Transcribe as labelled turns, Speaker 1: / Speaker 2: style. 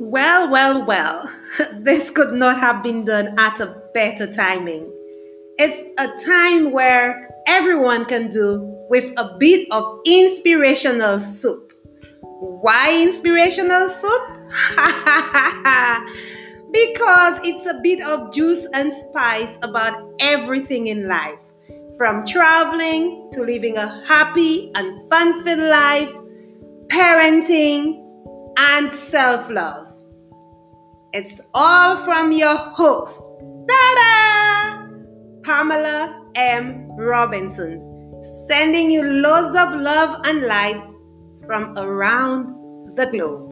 Speaker 1: Well, well, well, this could not have been done at a better timing. It's a time where everyone can do with a bit of inspirational soup. Why inspirational soup? because it's a bit of juice and spice about everything in life from traveling to living a happy and fun filled life, parenting, and self love. It's all from your host, ta Pamela M. Robinson, sending you loads of love and light from around the globe.